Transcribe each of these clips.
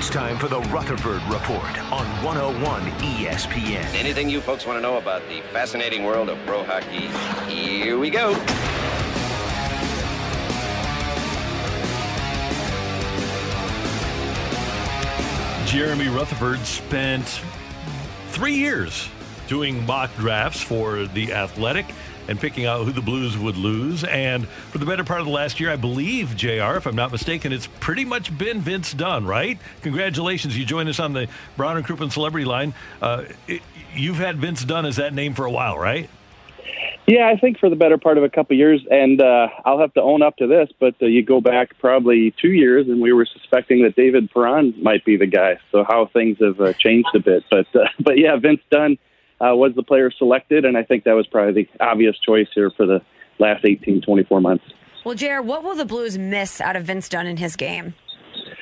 It's time for the Rutherford Report on 101 ESPN. Anything you folks want to know about the fascinating world of pro hockey? Here we go. Jeremy Rutherford spent three years doing mock drafts for The Athletic and picking out who the Blues would lose. And for the better part of the last year, I believe, JR, if I'm not mistaken, it's pretty much been Vince Dunn, right? Congratulations. You joined us on the Brown and Crouppen Celebrity Line. Uh, it, you've had Vince Dunn as that name for a while, right? Yeah, I think for the better part of a couple of years, and uh, I'll have to own up to this. But uh, you go back probably two years, and we were suspecting that David Perron might be the guy. So how things have uh, changed a bit, but uh, but yeah, Vince Dunn uh, was the player selected, and I think that was probably the obvious choice here for the last 18, 24 months. Well, Jared, what will the Blues miss out of Vince Dunn in his game?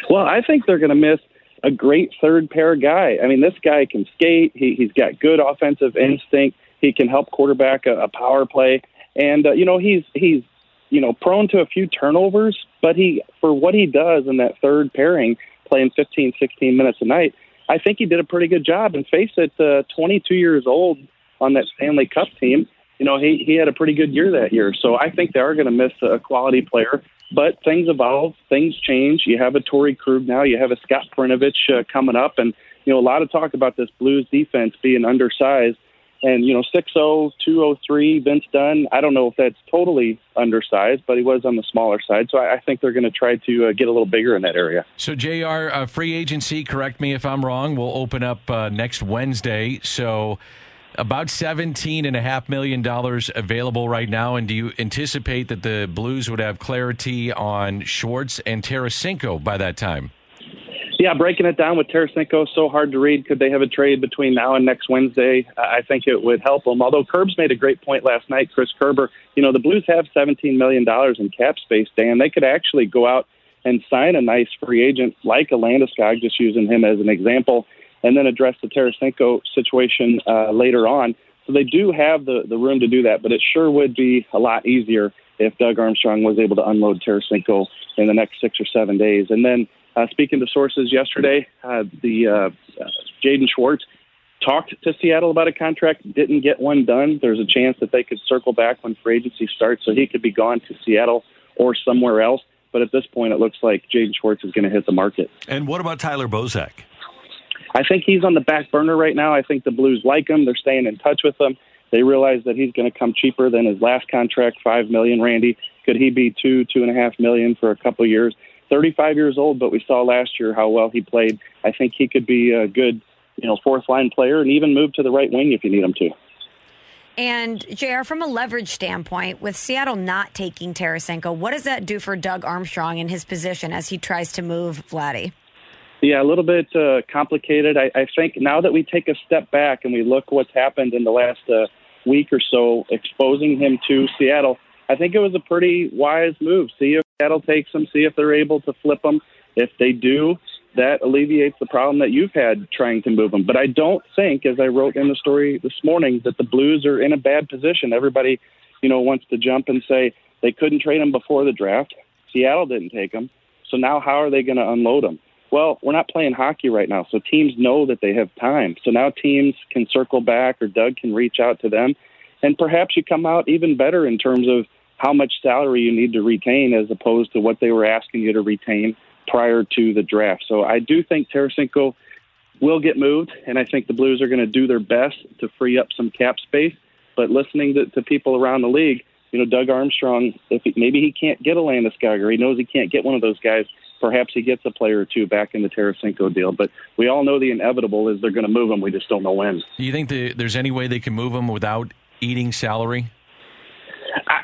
Well, I think they're going to miss a great third pair guy. I mean, this guy can skate. He, he's got good offensive instinct. He can help quarterback a, a power play, and uh, you know he's he's you know prone to a few turnovers, but he for what he does in that third pairing, playing 15, 16 minutes a night, I think he did a pretty good job. And face it, uh, 22 years old on that Stanley Cup team, you know he he had a pretty good year that year. So I think they are going to miss a quality player. But things evolve, things change. You have a Torey Krug now, you have a Scott Perunovich uh, coming up, and you know a lot of talk about this Blues defense being undersized and, you know, 6'0, 203, Vince Dunn, I don't know if that's totally undersized, but he was on the smaller side. So I, I think they're going to try to uh, get a little bigger in that area. So, JR, uh, free agency, correct me if I'm wrong, will open up uh, next Wednesday. So about $17.5 million available right now. And do you anticipate that the Blues would have clarity on Schwartz and Tarasenko by that time? Yeah, breaking it down with Tarasenko so hard to read. Could they have a trade between now and next Wednesday? I think it would help them. Although Kerbs made a great point last night, Chris Kerber. You know, the Blues have $17 million in cap space, Dan. They could actually go out and sign a nice free agent like a Landeskog, just using him as an example, and then address the Tarasenko situation uh, later on. So they do have the, the room to do that, but it sure would be a lot easier if Doug Armstrong was able to unload Tarasenko in the next six or seven days. And then uh, speaking to sources yesterday, uh, the uh, Jaden Schwartz talked to Seattle about a contract, didn't get one done. There's a chance that they could circle back when free agency starts, so he could be gone to Seattle or somewhere else. But at this point, it looks like Jaden Schwartz is going to hit the market. And what about Tyler Bozak? I think he's on the back burner right now. I think the Blues like him. They're staying in touch with him. They realize that he's going to come cheaper than his last contract, five million. Randy, could he be two, two and a half million for a couple of years? 35 years old, but we saw last year how well he played. I think he could be a good, you know, fourth line player and even move to the right wing if you need him to. And JR, from a leverage standpoint, with Seattle not taking Tarasenko, what does that do for Doug Armstrong in his position as he tries to move Vladdy? Yeah, a little bit uh, complicated. I, I think now that we take a step back and we look what's happened in the last uh, week or so, exposing him to Seattle, I think it was a pretty wise move. See if Seattle takes them, see if they're able to flip them. If they do, that alleviates the problem that you've had trying to move them. But I don't think, as I wrote in the story this morning, that the Blues are in a bad position. Everybody, you know, wants to jump and say they couldn't trade them before the draft. Seattle didn't take them. So now how are they going to unload them? Well, we're not playing hockey right now, so teams know that they have time. So now teams can circle back or Doug can reach out to them. And perhaps you come out even better in terms of how much salary you need to retain as opposed to what they were asking you to retain prior to the draft. So I do think Tarasenko will get moved, and I think the Blues are going to do their best to free up some cap space. But listening to, to people around the league, you know, Doug Armstrong, if he, maybe he can't get a Landeskog or he knows he can't get one of those guys, perhaps he gets a player or two back in the Tarasenko deal. But we all know the inevitable is they're going to move him. We just don't know when. Do you think the, there's any way they can move him without eating salary?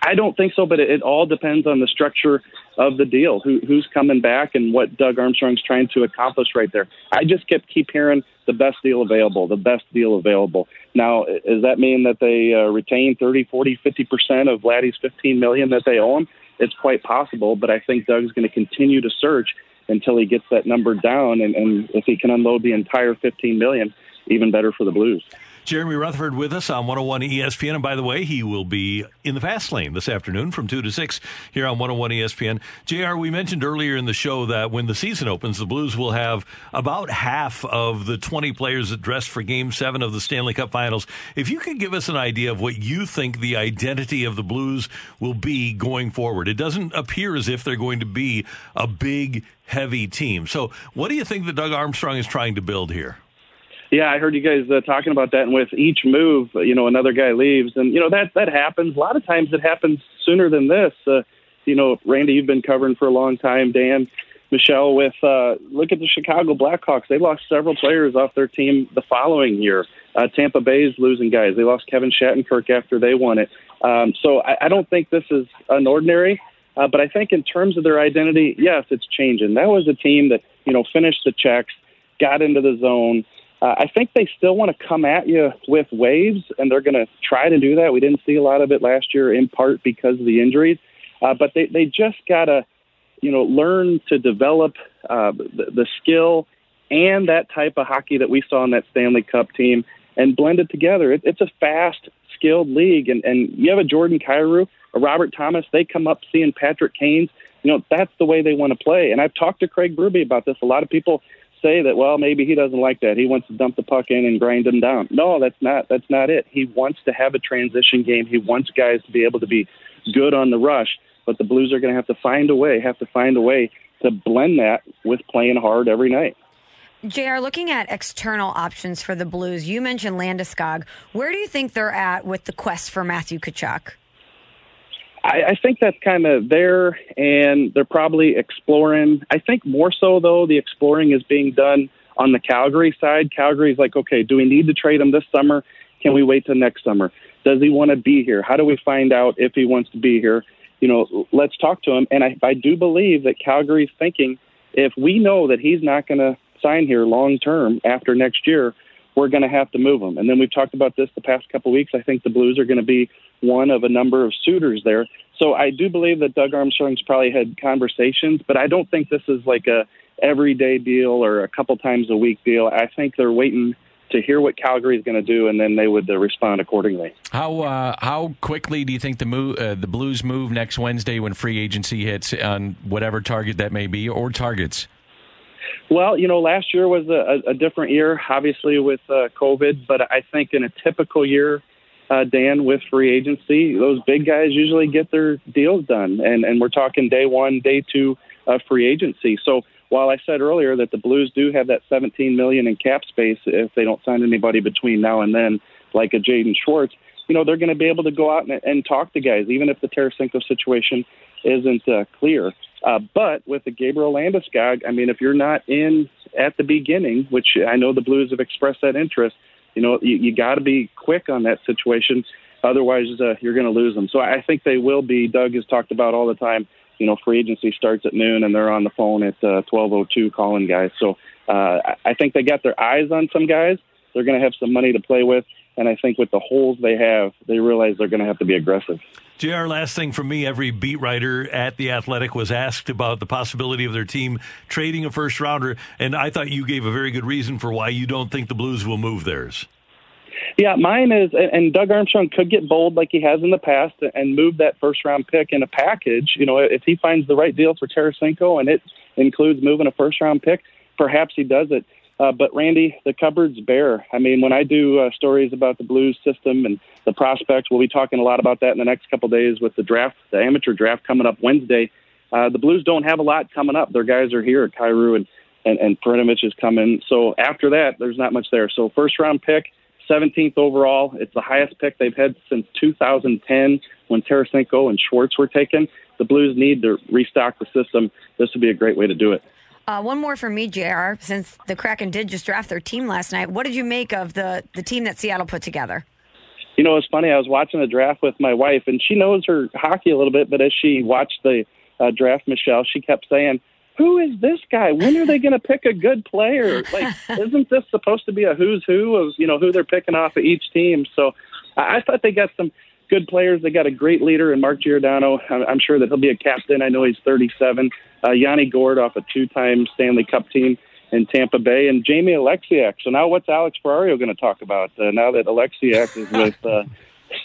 I, don't think so, but it, it all depends on the structure of the deal, who, who's coming back, and what Doug Armstrong's trying to accomplish right there. I just kept keep hearing the best deal available, the best deal available. Now, does that mean that they uh, retain 30, 40, 50 percent of Vladdy's 15 million that they owe him? It's quite possible, but I think Doug's going to continue to search until he gets that number down, and, and if he can unload the entire 15 million, even better for the Blues. Jeremy Rutherford with us on 101 ESPN. And by the way, he will be in the fast lane this afternoon from 2 to 6 here on 101 ESPN. JR, we mentioned earlier in the show that when the season opens, the Blues will have about half of the 20 players that dressed for game seven of the Stanley Cup finals. If you could give us an idea of what you think the identity of the Blues will be going forward, it doesn't appear as if they're going to be a big, heavy team. So, what do you think that Doug Armstrong is trying to build here? Yeah, I heard you guys uh, talking about that. And with each move, you know, another guy leaves, and you know that that happens. A lot of times it happens sooner than this. Uh, you know, Randy, you've been covering for a long time. Dan, Michelle, with uh, look at the Chicago Blackhawks. They lost several players off their team the following year. Uh, Tampa Bay's losing guys. They lost Kevin Shattenkirk after they won it. Um, so I, I don't think this is an ordinary. Uh, but I think in terms of their identity, yes, it's changing. That was a team that you know finished the checks, got into the zone. Uh, I think they still want to come at you with waves, and they're going to try to do that. We didn't see a lot of it last year, in part because of the injuries, uh, but they they just got to, you know, learn to develop uh, the, the skill and that type of hockey that we saw in that Stanley Cup team, and blend it together. It, it's a fast, skilled league, and and you have a Jordan Kyrou, a Robert Thomas. They come up seeing Patrick Kane's. You know, that's the way they want to play. And I've talked to Craig Berube about this. A lot of people say that well maybe he doesn't like that. He wants to dump the puck in and grind them down. No that's not that's not it. He wants to have a transition game. He wants guys to be able to be good on the rush but the blues are going to have to find a way have to find a way to blend that with playing hard every night. JR, looking at external options for the Blues, you mentioned Landeskog. Where do you think they're at with the quest for Matthew Tkachuk? I, I think that's kind of there, and they're probably exploring. I think more so though, the exploring is being done on the Calgary side. Calgary's like, okay, do we need to trade him this summer? Can we wait till next summer? Does he want to be here? How do we find out if he wants to be here? You know, let's talk to him. And I, I do believe that Calgary's thinking if we know that he's not going to sign here long term after next year, we're going to have to move him. And then we've talked about this the past couple weeks. I think the Blues are going to be one of a number of suitors there. So I do believe that Doug Armstrong's probably had conversations, but I don't think this is like a everyday deal or a couple times a week deal. I think they're waiting to hear what Calgary is going to do, and then they would uh, respond accordingly. How uh, how quickly do you think the move, uh, the Blues move next Wednesday when free agency hits on whatever target that may be or targets? Well, you know, last year was a, a different year, obviously with uh, COVID, but I think in a typical year, uh, Dan, with free agency, those big guys usually get their deals done, and and we're talking day one, day two of free agency. So while I said earlier that the Blues do have that 17 million in cap space if they don't sign anybody between now and then, like a Jaden Schwartz, you know they're going to be able to go out and, and talk to guys, even if the Tarasenko situation isn't uh, clear. Uh, but with the Gabriel Landeskog, I mean, if you're not in at the beginning, which I know the Blues have expressed that interest, you know, you, you got to be quick on that situation. Otherwise, uh, you're going to lose them. So I think they will be. Doug has talked about all the time. You know, free agency starts at noon, and they're on the phone at uh, 12:02 calling guys. So uh, I think they got their eyes on some guys. They're going to have some money to play with, and I think with the holes they have, they realize they're going to have to be aggressive. JR, last thing from me, every beat writer at The Athletic was asked about the possibility of their team trading a first rounder, and I thought you gave a very good reason for why you don't think the Blues will move theirs. Yeah, mine is, and Doug Armstrong could get bold like he has in the past and move that first round pick in a package. You know, if he finds the right deal for Tarasenko and it includes moving a first round pick, perhaps he does it. Uh, but Randy, the cupboard's bare. I mean, when I do uh, stories about the Blues system and the prospects, we'll be talking a lot about that in the next couple days with the draft, the amateur draft coming up Wednesday. Uh, the Blues don't have a lot coming up. Their guys are here, Kyrou and and, and Perunovich is coming. So after that, there's not much there. So first round pick, 17th overall. It's the highest pick they've had since 2010 when Tarasenko and Schwartz were taken. The Blues need to restock the system. This would be a great way to do it. Uh, one more for me, JR, since the Kraken did just draft their team last night. What did you make of the, the team that Seattle put together? You know, it's funny. I was watching the draft with my wife, and she knows her hockey a little bit, but as she watched the uh, draft, Michelle, she kept saying, who is this guy? When are they going to pick a good player? Like, isn't this supposed to be a who's who of you know who they're picking off of each team? So, I, I thought they got some good players. They got a great leader in Mark Giordano. I'm, sure that he'll be a captain. I know he's 37. Uh, Yanni Gourde off a two-time Stanley Cup team in Tampa Bay, and Jamie Oleksiak. So now, what's Alex Ferrario going to talk about uh, now that Oleksiak is with? Uh,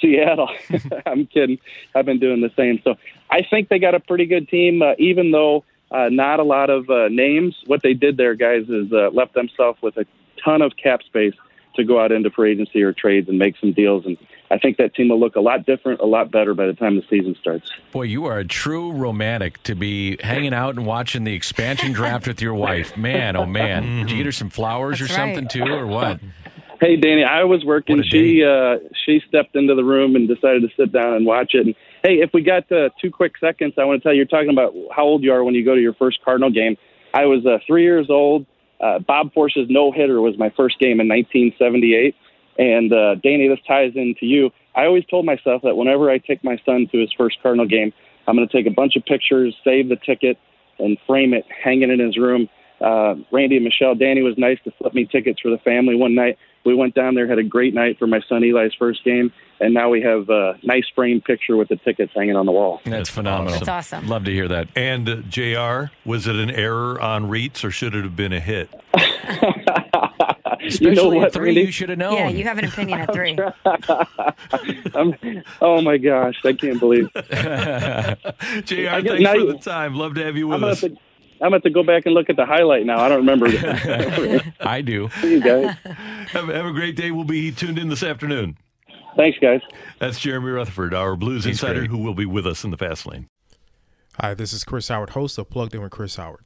Seattle. I'm kidding. I've been doing the same. So I think they got a pretty good team, uh, even though uh, not a lot of uh, names. What they did there, guys, is uh, left themselves with a ton of cap space to go out into free agency or trades and make some deals. And I think that team will look a lot different, a lot better by the time the season starts. Boy, you are a true romantic to be hanging out and watching the expansion draft with your wife. Man, oh man, did you get her some flowers That's or something right. too, or what? Hey, Danny, I was working. She uh, she stepped into the room and decided to sit down and watch it. And hey, if we got uh, two quick seconds, I want to tell you, you're talking about how old you are when you go to your first Cardinal game. I was uh, three years old. Uh, Bob Forsch's no hitter was my first game in 1978. And uh, Danny, this ties into you. I always told myself that whenever I take my son to his first Cardinal game, I'm going to take a bunch of pictures, save the ticket, and frame it, hang it in his room. Uh, Randy and Michelle, Danny was nice to flip me tickets for the family one night. We went down there, had a great night for my son Eli's first game, and now we have a nice framed picture with the tickets hanging on the wall. That's phenomenal. That's awesome. Love to hear that. And uh, JR, was it an error on Reitz or should it have been a hit? Especially you know what, at three, Randy? you should have known. Yeah, you have an opinion at three. I'm, oh my gosh, I can't believe. JR, I thanks now for you- the time. Love to have you I'm with gonna, us. to, I'm gonna go back and look at the highlight now. I don't remember. I do. you guys. Have, have a great day. We'll be tuned in this afternoon. Thanks, guys. That's Jeremy Rutherford, our Blues He's insider, great. who will be with us in the fast lane. Hi, this is Chris Howard, host of Plugged In with Chris Howard.